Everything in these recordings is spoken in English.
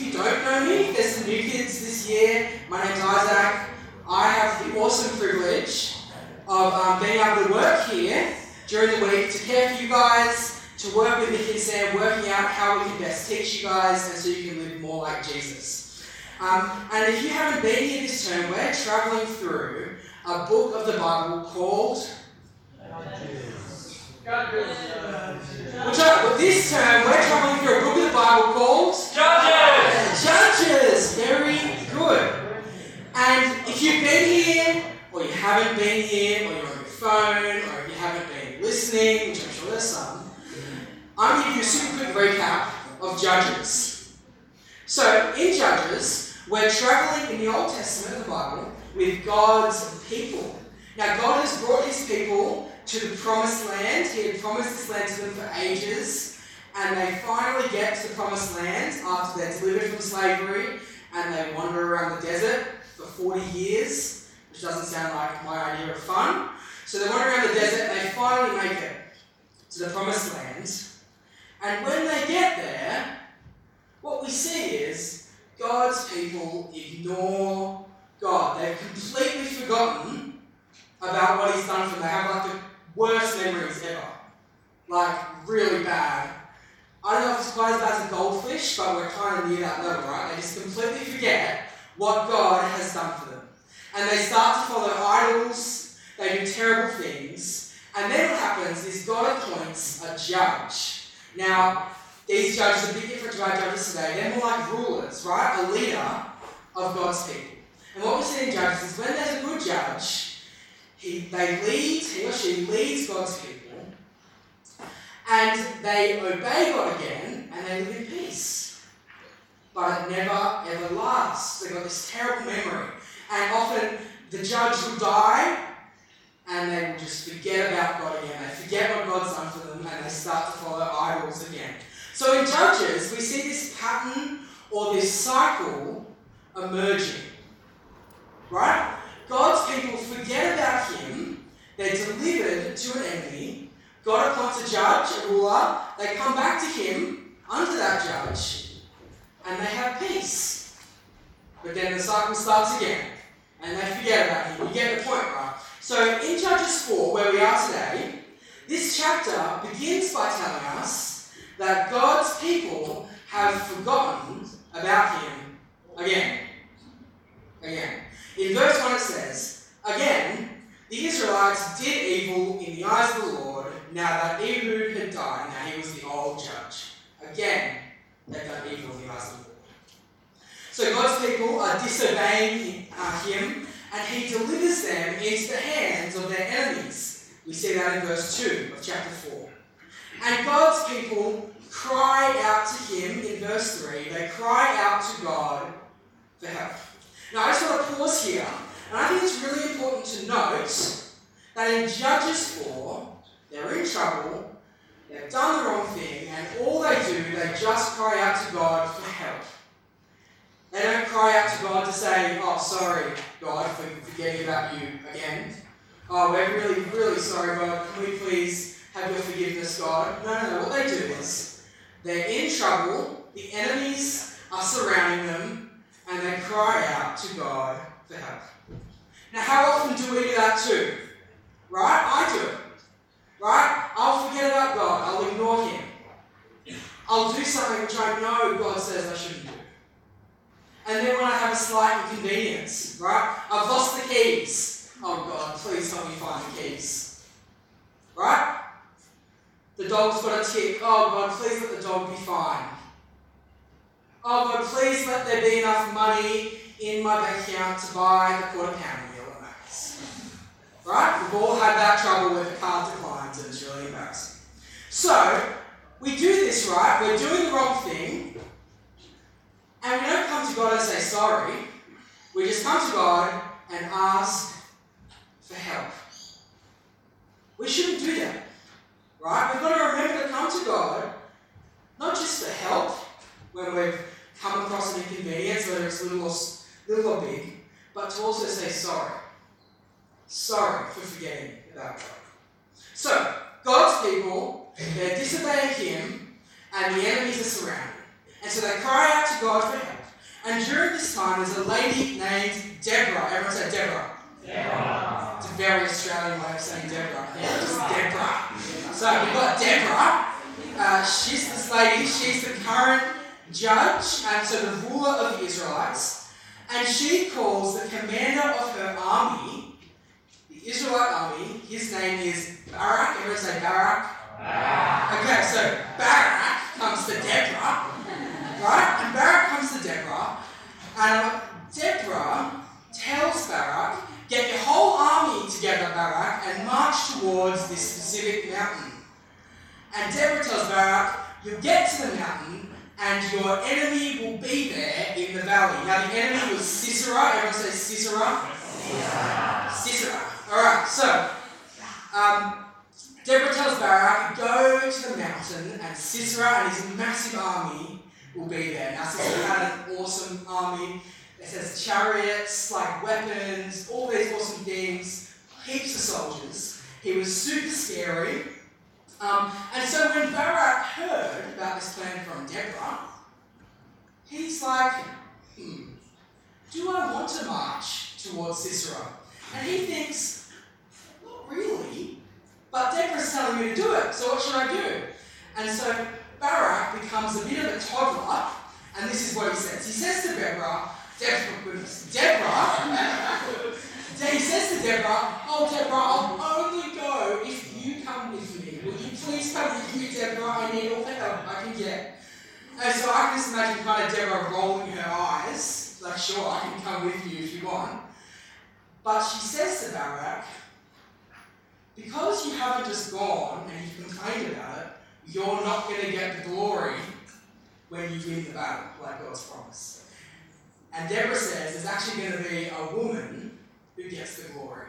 if you don't know me, there's some new kids this year. My name's Isaac. I have the awesome privilege of um, being able to work here during the week to care for you guys, to work with the kids there, working out how we can best teach you guys and so you can live more like Jesus. Um, and if you haven't been here this term, we're traveling through a book of the Bible called which are, this term, we're traveling through a book of the Bible called Judges! Judges. Very good. And if you've been here, or you haven't been here, or you're on your phone, or if you haven't been listening, which I'm sure there's some, I'm going to give you a super quick recap of Judges. So, in Judges, we're traveling in the Old Testament of the Bible with God's people. Now, God has brought his people to the promised land. He had promised this land to them for ages. And they finally get to the promised land after they're delivered from slavery and they wander around the desert for 40 years, which doesn't sound like my idea of fun. So they wander around the desert and they finally make it to the promised land. And when they get there, what we see is God's people ignore God. They've completely forgotten about what He's done for them. They have like the worst memories ever. Like, really bad. I don't know if it's quite as bad as a goldfish, but we're kind of near that level, right? They just completely forget what God has done for them. And they start to follow idols, they do terrible things, and then what happens is God appoints a judge. Now, these judges are a bit different to our judges today. They're more like rulers, right? A leader of God's people. And what we see in Judges is when there's a good judge, he, they lead, he or she leads God's people, and they obey God again, and they live in peace. But it never ever lasts. They've got this terrible memory. And often the judge will die, and they will just forget about God again. They forget what God's done for them, and they start to follow idols again. So in Judges, we see this pattern or this cycle emerging. Right? God's people forget about Him, they're delivered to an enemy, God appoints a judge, a ruler, they come back to Him under that judge, and they have peace. But then the cycle starts again, and they forget about Him. You get the point, right? So in Judges 4, where we are today, this chapter begins by telling us that God's people have forgotten about Him again. Again. In verse 1 it says, Again, the Israelites did evil in the eyes of the Lord now that Ehud had died. Now he was the old judge. Again, they've done evil in the eyes of the Lord. So God's people are disobeying uh, him, and he delivers them into the hands of their enemies. We see that in verse 2 of chapter 4. And God's people cry out to him in verse 3. They cry out to God for help. Now, I just want to pause here, and I think it's really important to note that in Judges 4, they're in trouble, they've done the wrong thing, and all they do, they just cry out to God for help. They don't cry out to God to say, Oh, sorry, God, for forgetting about you again. Oh, we're really, really sorry, God. Can we please have your forgiveness, God? No, no, no. What they do is they're in trouble, the enemies are surrounding them, and they cry out to God for help. Now, how often do we do that too? Right? I do it. Right? I'll forget about God. I'll ignore Him. I'll do something which I know God says I shouldn't do. And then when I have a slight inconvenience, right? I've lost the keys. Oh God, please help me find the keys. Right? The dog's got a tick. Oh God, please let the dog be fine. Oh God, please let there be enough money in my bank account to buy the quarter pounder meal at Max. Right? We've all had that trouble with the card declines and it's really embarrassing. So, we do this, right? We're doing the wrong thing, and we don't come to God and say sorry. We just come to God and ask for help. We shouldn't do that. Right? We've got to remember to come to God, not just for help when we've come across an inconvenience, whether it's little or, little or big, but to also say sorry. Sorry for forgetting about God. So, God's people, they're disobeying Him, and the enemies are surrounded. And so they cry out to God for help. And during this time, there's a lady named Deborah. Everyone say Deborah. Deborah. It's a very Australian way of saying Deborah. Yeah, just Deborah. So we've got Deborah. Uh, she's this lady. She's the current judge and so the ruler of the Israelites. And she calls the commander of her army, the Israelite army. His name is Barak. Everyone say Barak. Barak. Okay, so Barak comes to Deborah right? And Barak comes to Deborah, and Deborah tells Barak, get your whole army together, Barak, and march towards this specific mountain. And Deborah tells Barak, you'll get to the mountain, and your enemy will be there in the valley. Now, the enemy was Sisera. Everyone say Sisera? Sisera. Sisera. All right, so um, Deborah tells Barak, go to the mountain, and Sisera and his massive army be there. Now, since he had an awesome army, it says chariots, like weapons, all these awesome things, heaps of soldiers. He was super scary. Um, and so when Barak heard about this plan from Deborah, he's like, hmm, do I want to march towards Sisera? And he thinks, not really, but Deborah's telling me to do it, so what should I do? And so Barak becomes a bit of a toddler, and this is what he says. He says to Deborah, Deborah, Deborah, he says to Deborah, Oh, Deborah, I'll only go if you come with me. Will you please come with me, Deborah? I need all the help I can get. And so I can just imagine kind of Deborah rolling her eyes, like, sure, I can come with you if you want. But she says to Barak, because you haven't just gone and you've complained about it, you're not going to get the glory when you win the battle, like God's promised. And Deborah says there's actually going to be a woman who gets the glory.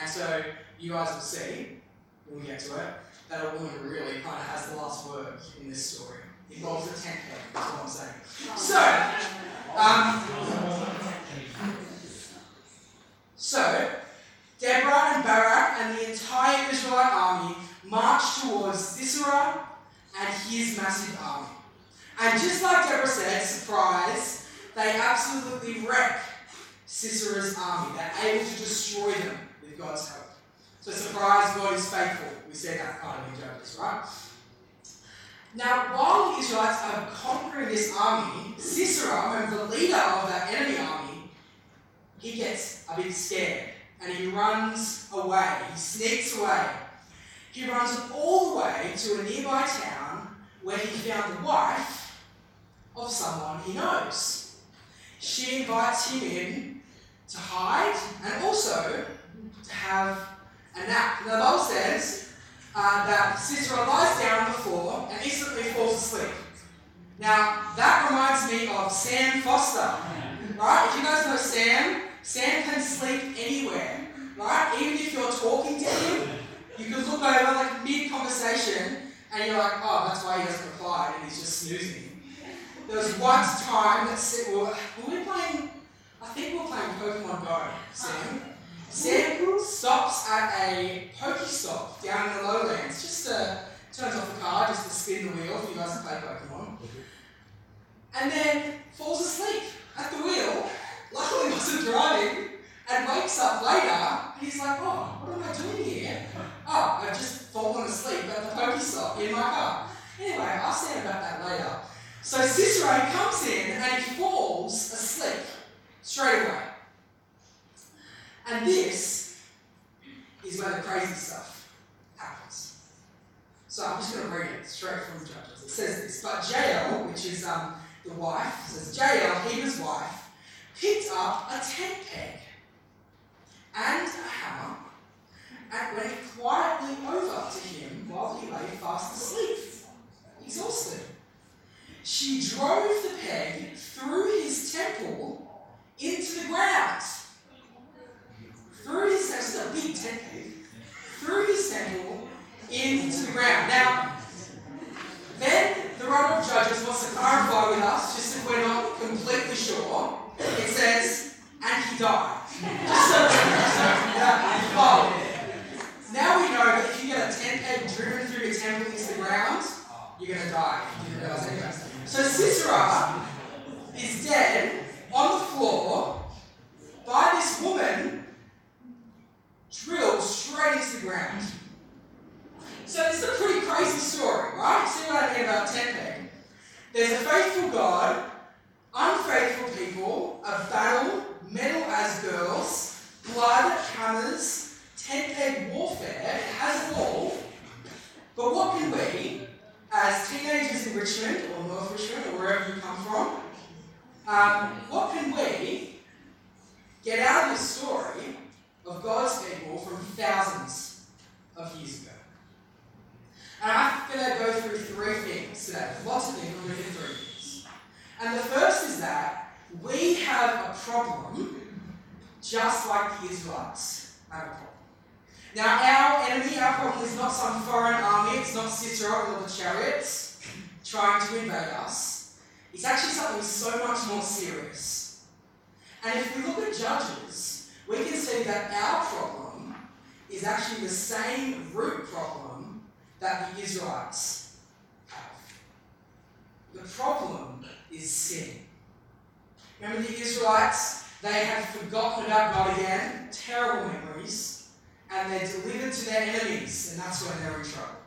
And so you guys will see, when we get to it, that a woman really kind of has the last word in this story. Involves a tent peg, that's what I'm saying. So, um, so, Deborah and Barak and the entire Israelite army marched towards Sisera and his massive army. And just like Deborah said, surprise, they absolutely wreck Sisera's army. They're able to destroy them with God's help. So surprise, God is faithful. We said that kind of in Judges, right? Now, while the Israelites are conquering this army, Sisera, the leader of that enemy army, he gets a bit scared and he runs away. He sneaks away. He runs all the way to a nearby town where he found the wife of someone he knows. She invites him in to hide and also to have a nap. The Bible says uh, that Sisera lies down on the floor and instantly falls asleep. Now, that reminds me of Sam Foster. Right? If you guys know Sam, Sam can sleep anywhere. Right? Even if you're talking to him, you can look over like mid conversation and you're like, oh, that's why he hasn't replied and he's just snoozing. There was one time that Sam, well, were we playing, I think we were playing Pokemon Go, Sam. Sam stops at a Pokestop down in the lowlands, just to, turns off the car, just to spin the wheel if you guys play Pokemon. And then falls asleep at the wheel. Luckily wasn't driving and wakes up later and he's like, oh, what am I doing here? Oh, I've just fallen asleep at the Pokestop in my car. Anyway, I'll say about that later. So Sisera comes in and he falls asleep straight away. And this is where the crazy stuff happens. So I'm just going to read it straight from the Judges. It says this, but Jael, which is um, the wife, says Jael, Heber's wife, picked up a tent peg and a hammer and went quietly over to him while he lay fast asleep, exhausted. She drove the peg through his temple into the ground. Through his this is a big peg, through his temple into the ground. Now, then the writer of Judges wants to clarify with us, just if we're not completely sure. It says, and he died. Just so, so yeah, oh, now we know that if you get a tent peg driven through your temple into the ground, you're gonna die. So Sisera is dead on the floor by this woman drilled straight into the ground. So this is a pretty crazy story, right? See what I mean about tent peg? There's a faithful God, unfaithful people, a battle, metal as girls, blood, hammers, tent peg warfare. It has it all. But what can we, as teenagers Richmond or North Richmond or wherever you come from, um, what can we get out of this story of God's people from thousands of years ago? And I'm going to go through three things today. Lots of things, we're three things. And the first is that we have a problem just like the Israelites have a problem. Now, our enemy, our problem is not some foreign army, it's not Sisera or the chariots trying to invade us. It's actually something so much more serious. And if we look at Judges, we can see that our problem is actually the same root problem that the Israelites have. The problem is sin. Remember the Israelites? They have forgotten about God again, terrible memories, and they're delivered to their enemies, and that's when they're in trouble.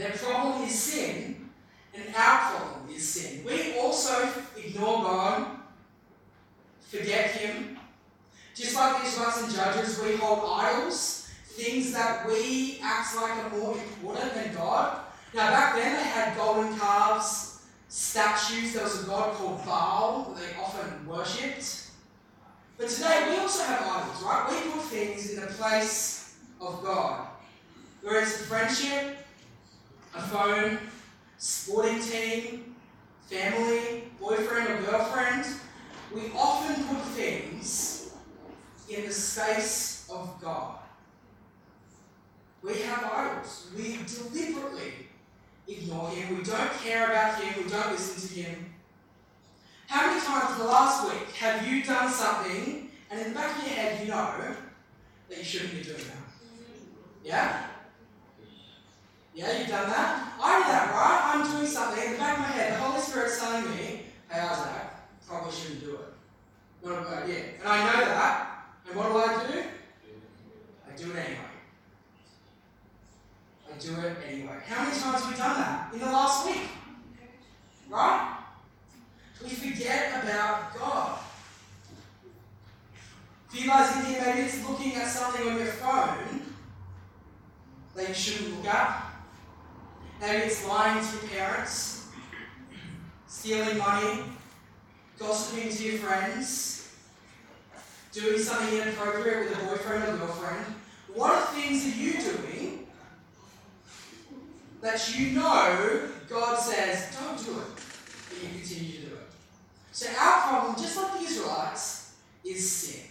Their problem is sin, and our problem is sin. We also ignore God, forget Him. Just like the Israelites and Judges, we hold idols, things that we act like are more important than God. Now, back then they had golden calves, statues. There was a god called Baal that they often worshipped. But today we also have idols, right? We put things in the place of God. Whether it's friendship, a phone, sporting team, family, boyfriend or girlfriend, we often put things in the space of God. We have idols. We deliberately ignore Him. We don't care about Him. We don't listen to Him. How many times in the last week have you done something and in the back of your head you know that you shouldn't be doing that? Yeah? Yeah, you've done that? I do that, right? I'm doing something in the back of my head. The Holy Spirit's telling me, hey, Isaac, probably shouldn't do it. Not a good idea. And I know that. And what do I do? I do it anyway. I do it anyway. How many times have we done that in the last week? Right? We forget about God. For you guys in here, maybe it's looking at something on your phone that you shouldn't look at. Maybe it's lying to your parents, stealing money, gossiping to your friends, doing something inappropriate with a boyfriend or girlfriend. What things are you doing that you know God says, don't do it, but you continue to do it? So our problem, just like the Israelites, is sin.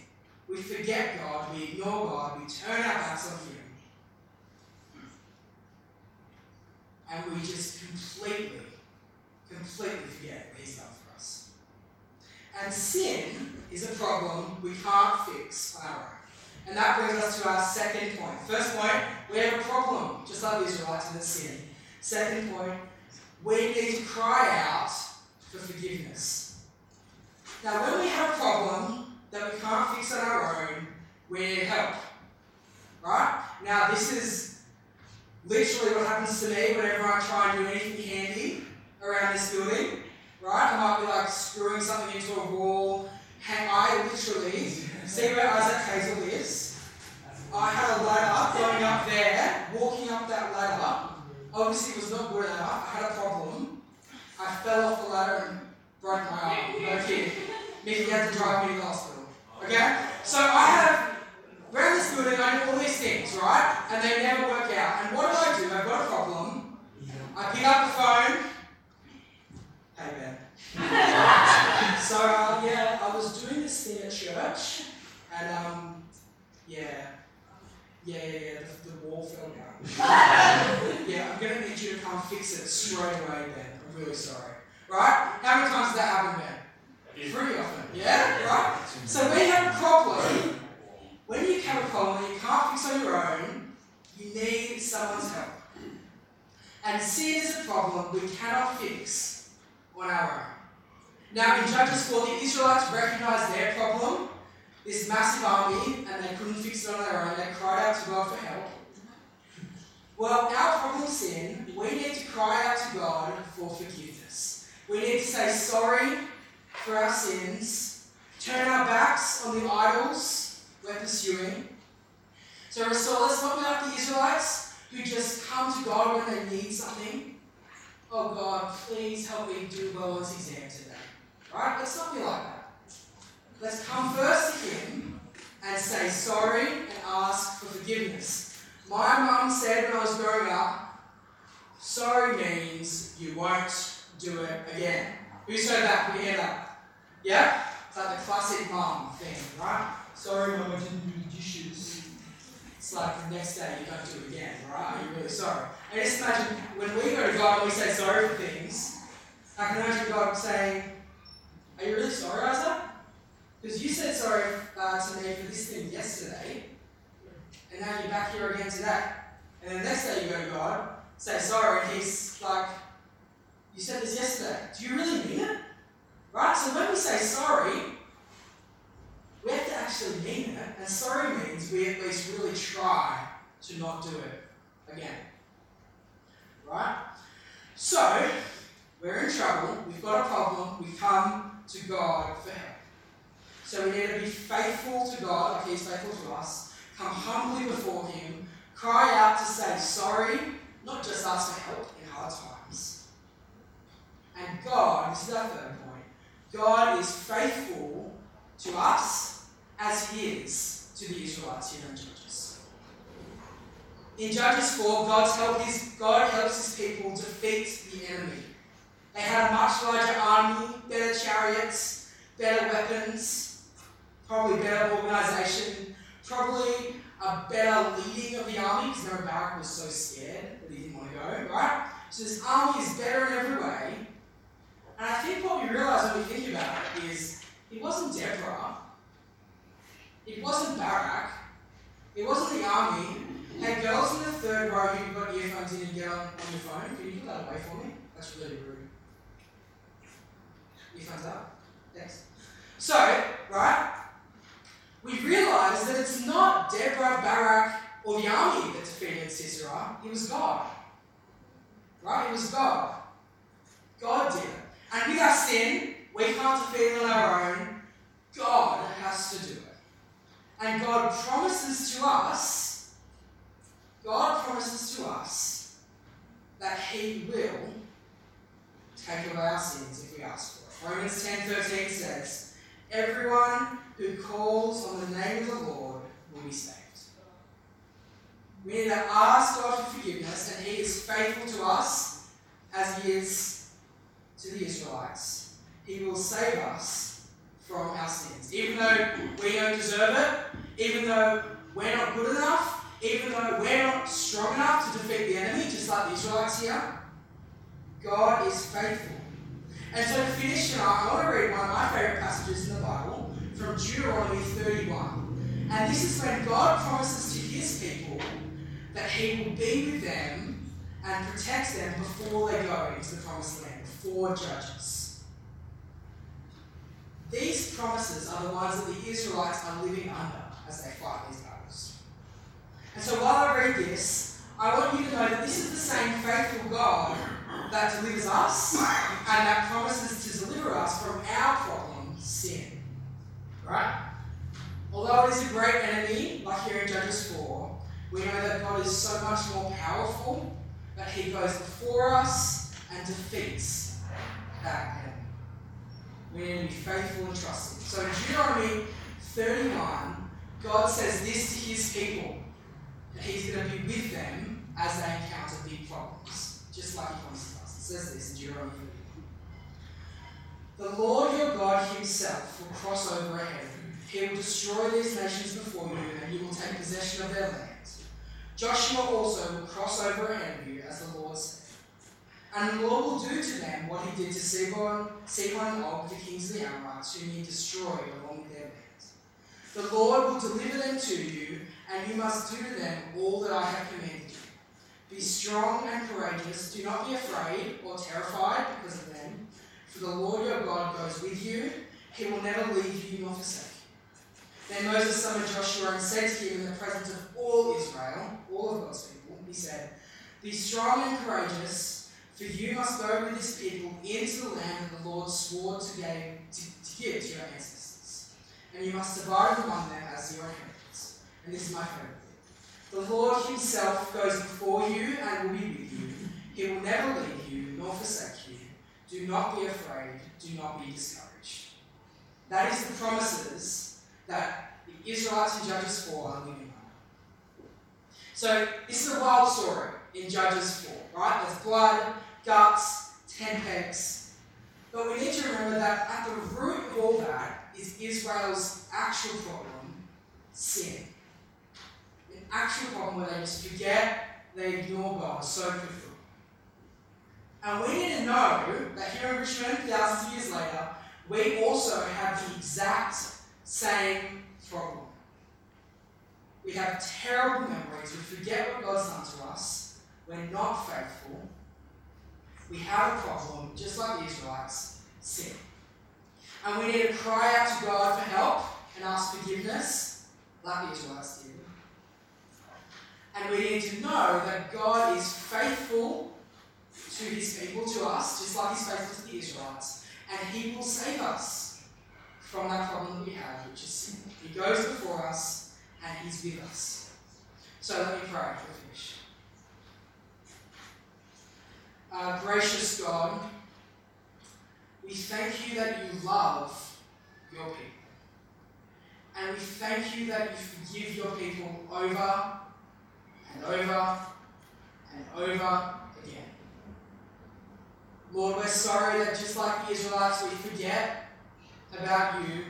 We forget God, we ignore God, we turn our backs on Him. And we just completely, completely forget what He's done for us. And sin is a problem we can't fix on our own. And that brings us to our second point. First point, we have a problem, just like the Israelites, it's sin. Second point, we need to cry out for forgiveness. Now, when we have a problem that we can't fix on our own, we need help. Right? Now, this is literally what happens to me whenever I try and do anything handy around this building. Right? I might be like screwing something into a wall. Hang, I literally, see where Isaac Hazel is? I had a ladder going up there, walking up that ladder. Obviously, it was not good enough. I had a problem. I fell off the ladder and broke my arm. No kidding. Mickey had to drive me to the hospital. Okay? So I have, around this building, I do all these things, right? And they never work out. And what do I do? I've got a problem. I pick up the phone. Hey, Ben. so, uh, yeah, I was doing this thing at church. And, um, yeah. Yeah, yeah, yeah, the, the wall fell down. yeah, I'm going to need you to come fix it straight away, Ben. I'm really sorry. Right? How many times has that happened, Ben? Pretty often. Yeah? Right? So we have a problem. When you have a problem that you can't fix on your own, you need someone's help. And sin is a problem we cannot fix on our own. Now, in Judges 4, the Israelites recognized their problem, this massive army, and they couldn't fix it on their own. They cried out to God for help. Well, our problem sin, we need to cry out to God for forgiveness. We need to say sorry for our sins, turn our backs on the idols we're pursuing. So restore us not like the Israelites who just come to God when they need something. Oh God, please help me do well on this exam today. Right? Let's not be like that. Let's come first to Him and say sorry and ask for forgiveness. My mum said when I was growing up, sorry means you won't do it again. Who's heard that? You hear that? Yeah? It's like the classic mum thing, right? Sorry, mum, I didn't do the dishes. It's like the next day you don't do it again, right? Are you really sorry? And just imagine when we go to God and we say sorry for things, I can imagine God saying, Are you really sorry, Isaac? Because you said sorry uh, to me for this thing yesterday, and now you're back here again today. And the next day you go to God, say sorry, and He's like, You said this yesterday. Do you really mean it? Right? So when we say sorry, we have to actually mean it, and sorry means we at least really try to not do it again. Right? So, we're in trouble, we've got a problem, we come to God for help. So we need to be faithful to God, like He's faithful to us, come humbly before Him, cry out to say sorry, not just ask for help in hard times. And God, this is our third point, God is faithful to us as He is to the Israelites here in Judges. In Judges 4, God's help his, God helps His people defeat the enemy. They had a much larger army, better chariots, better weapons, probably better organization, probably a better leading of the army because Barak was so scared that he didn't want to go, right? So this army is better in every way. And I think what we realize when we think about it is it wasn't Deborah, it wasn't Barak, it wasn't the army. Hey, girls in the third row who got earphones in and get on, on your phone, can you put that away for me? That's really rude. Earphones up. Thanks. So, right, we realize that it's not Deborah, Barak, or the army that defeated Sisera, it was God. Right? It was God. God did it. And with our sin, we can't defeat it on our own. God has to do it. And God promises to us, God promises to us that He will take away our sins if we ask for it. Romans 10 13 says, Everyone who calls on the name of the Lord will be saved. We need to ask God for forgiveness, and He is faithful to us as He is to the Israelites. He will save us from our sins. Even though we don't deserve it, even though we're not good enough, even though we're not strong enough to defeat the enemy, just like the Israelites here, God is faithful. And so to finish tonight, I want to read one of my favourite passages in the Bible from Deuteronomy 31. And this is when God promises to his people that he will be with them and protect them before they go into the promised land, before judges. These promises are the ones that the Israelites are living under as they fight these battles. And so while I read this, I want you to know that this is the same faithful God that delivers us and that promises to deliver us from our problem, sin. Right? Although it is a great enemy, like here in Judges 4, we know that God is so much more powerful that He goes before us and defeats that enemy. We need to be faithful and trusting. So in Deuteronomy 31, God says this to His people that He's going to be with them as they encounter big problems, just like He promised us. It says this in Deuteronomy 31. The Lord your God Himself will cross over ahead of you. He will destroy these nations before you, and you will take possession of their land. Joshua also will cross over ahead of you, as the Lord. And the Lord will do to them what he did to Sihon, Sihon Og, the kings of the Amorites, whom he destroyed along with their lands. The Lord will deliver them to you, and you must do to them all that I have commanded you. Be strong and courageous. Do not be afraid or terrified because of them, for the Lord your God goes with you. He will never leave you nor forsake you. Then Moses summoned Joshua and said to him in the presence of all Israel, all of God's people, he said, Be strong and courageous, for you must go with this people into the land that the Lord swore to, give to, to give to your ancestors. And you must divide among them as your inheritance. And this is my favorite. The Lord Himself goes before you and will be with you. He will never leave you nor forsake you. Do not be afraid. Do not be discouraged. That is the promises that the Israelites in Judges 4 are living under. So this is a wild story in Judges 4, right? There's blood, guts, ten pegs. But we need to remember that at the root of all that is Israel's actual problem, sin An actual problem where they just forget, they ignore God so quickly. And we need to know that here in Richmond, thousands of years later, we also have the exact same problem. We have terrible memories. We forget what God's done to us. We're not faithful. We have a problem, just like the Israelites, sin. And we need to cry out to God for help and ask forgiveness, like the Israelites did. And we need to know that God is faithful to his people, to us, just like he's faithful to the Israelites. And he will save us from that problem that we have, which is sin. He goes before us and he's with us. So let me pray for finish. Uh, gracious God, we thank you that you love your people. And we thank you that you forgive your people over and over and over again. Lord, we're sorry that just like the Israelites, we forget about you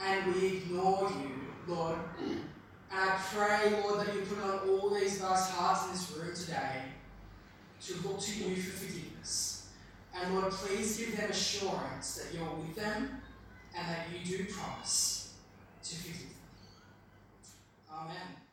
and we ignore you, Lord. And I pray, Lord, that you put on all these vast hearts in this room today to look to you for forgiveness. And Lord, please give them assurance that you're with them and that you do promise to forgive them. Amen.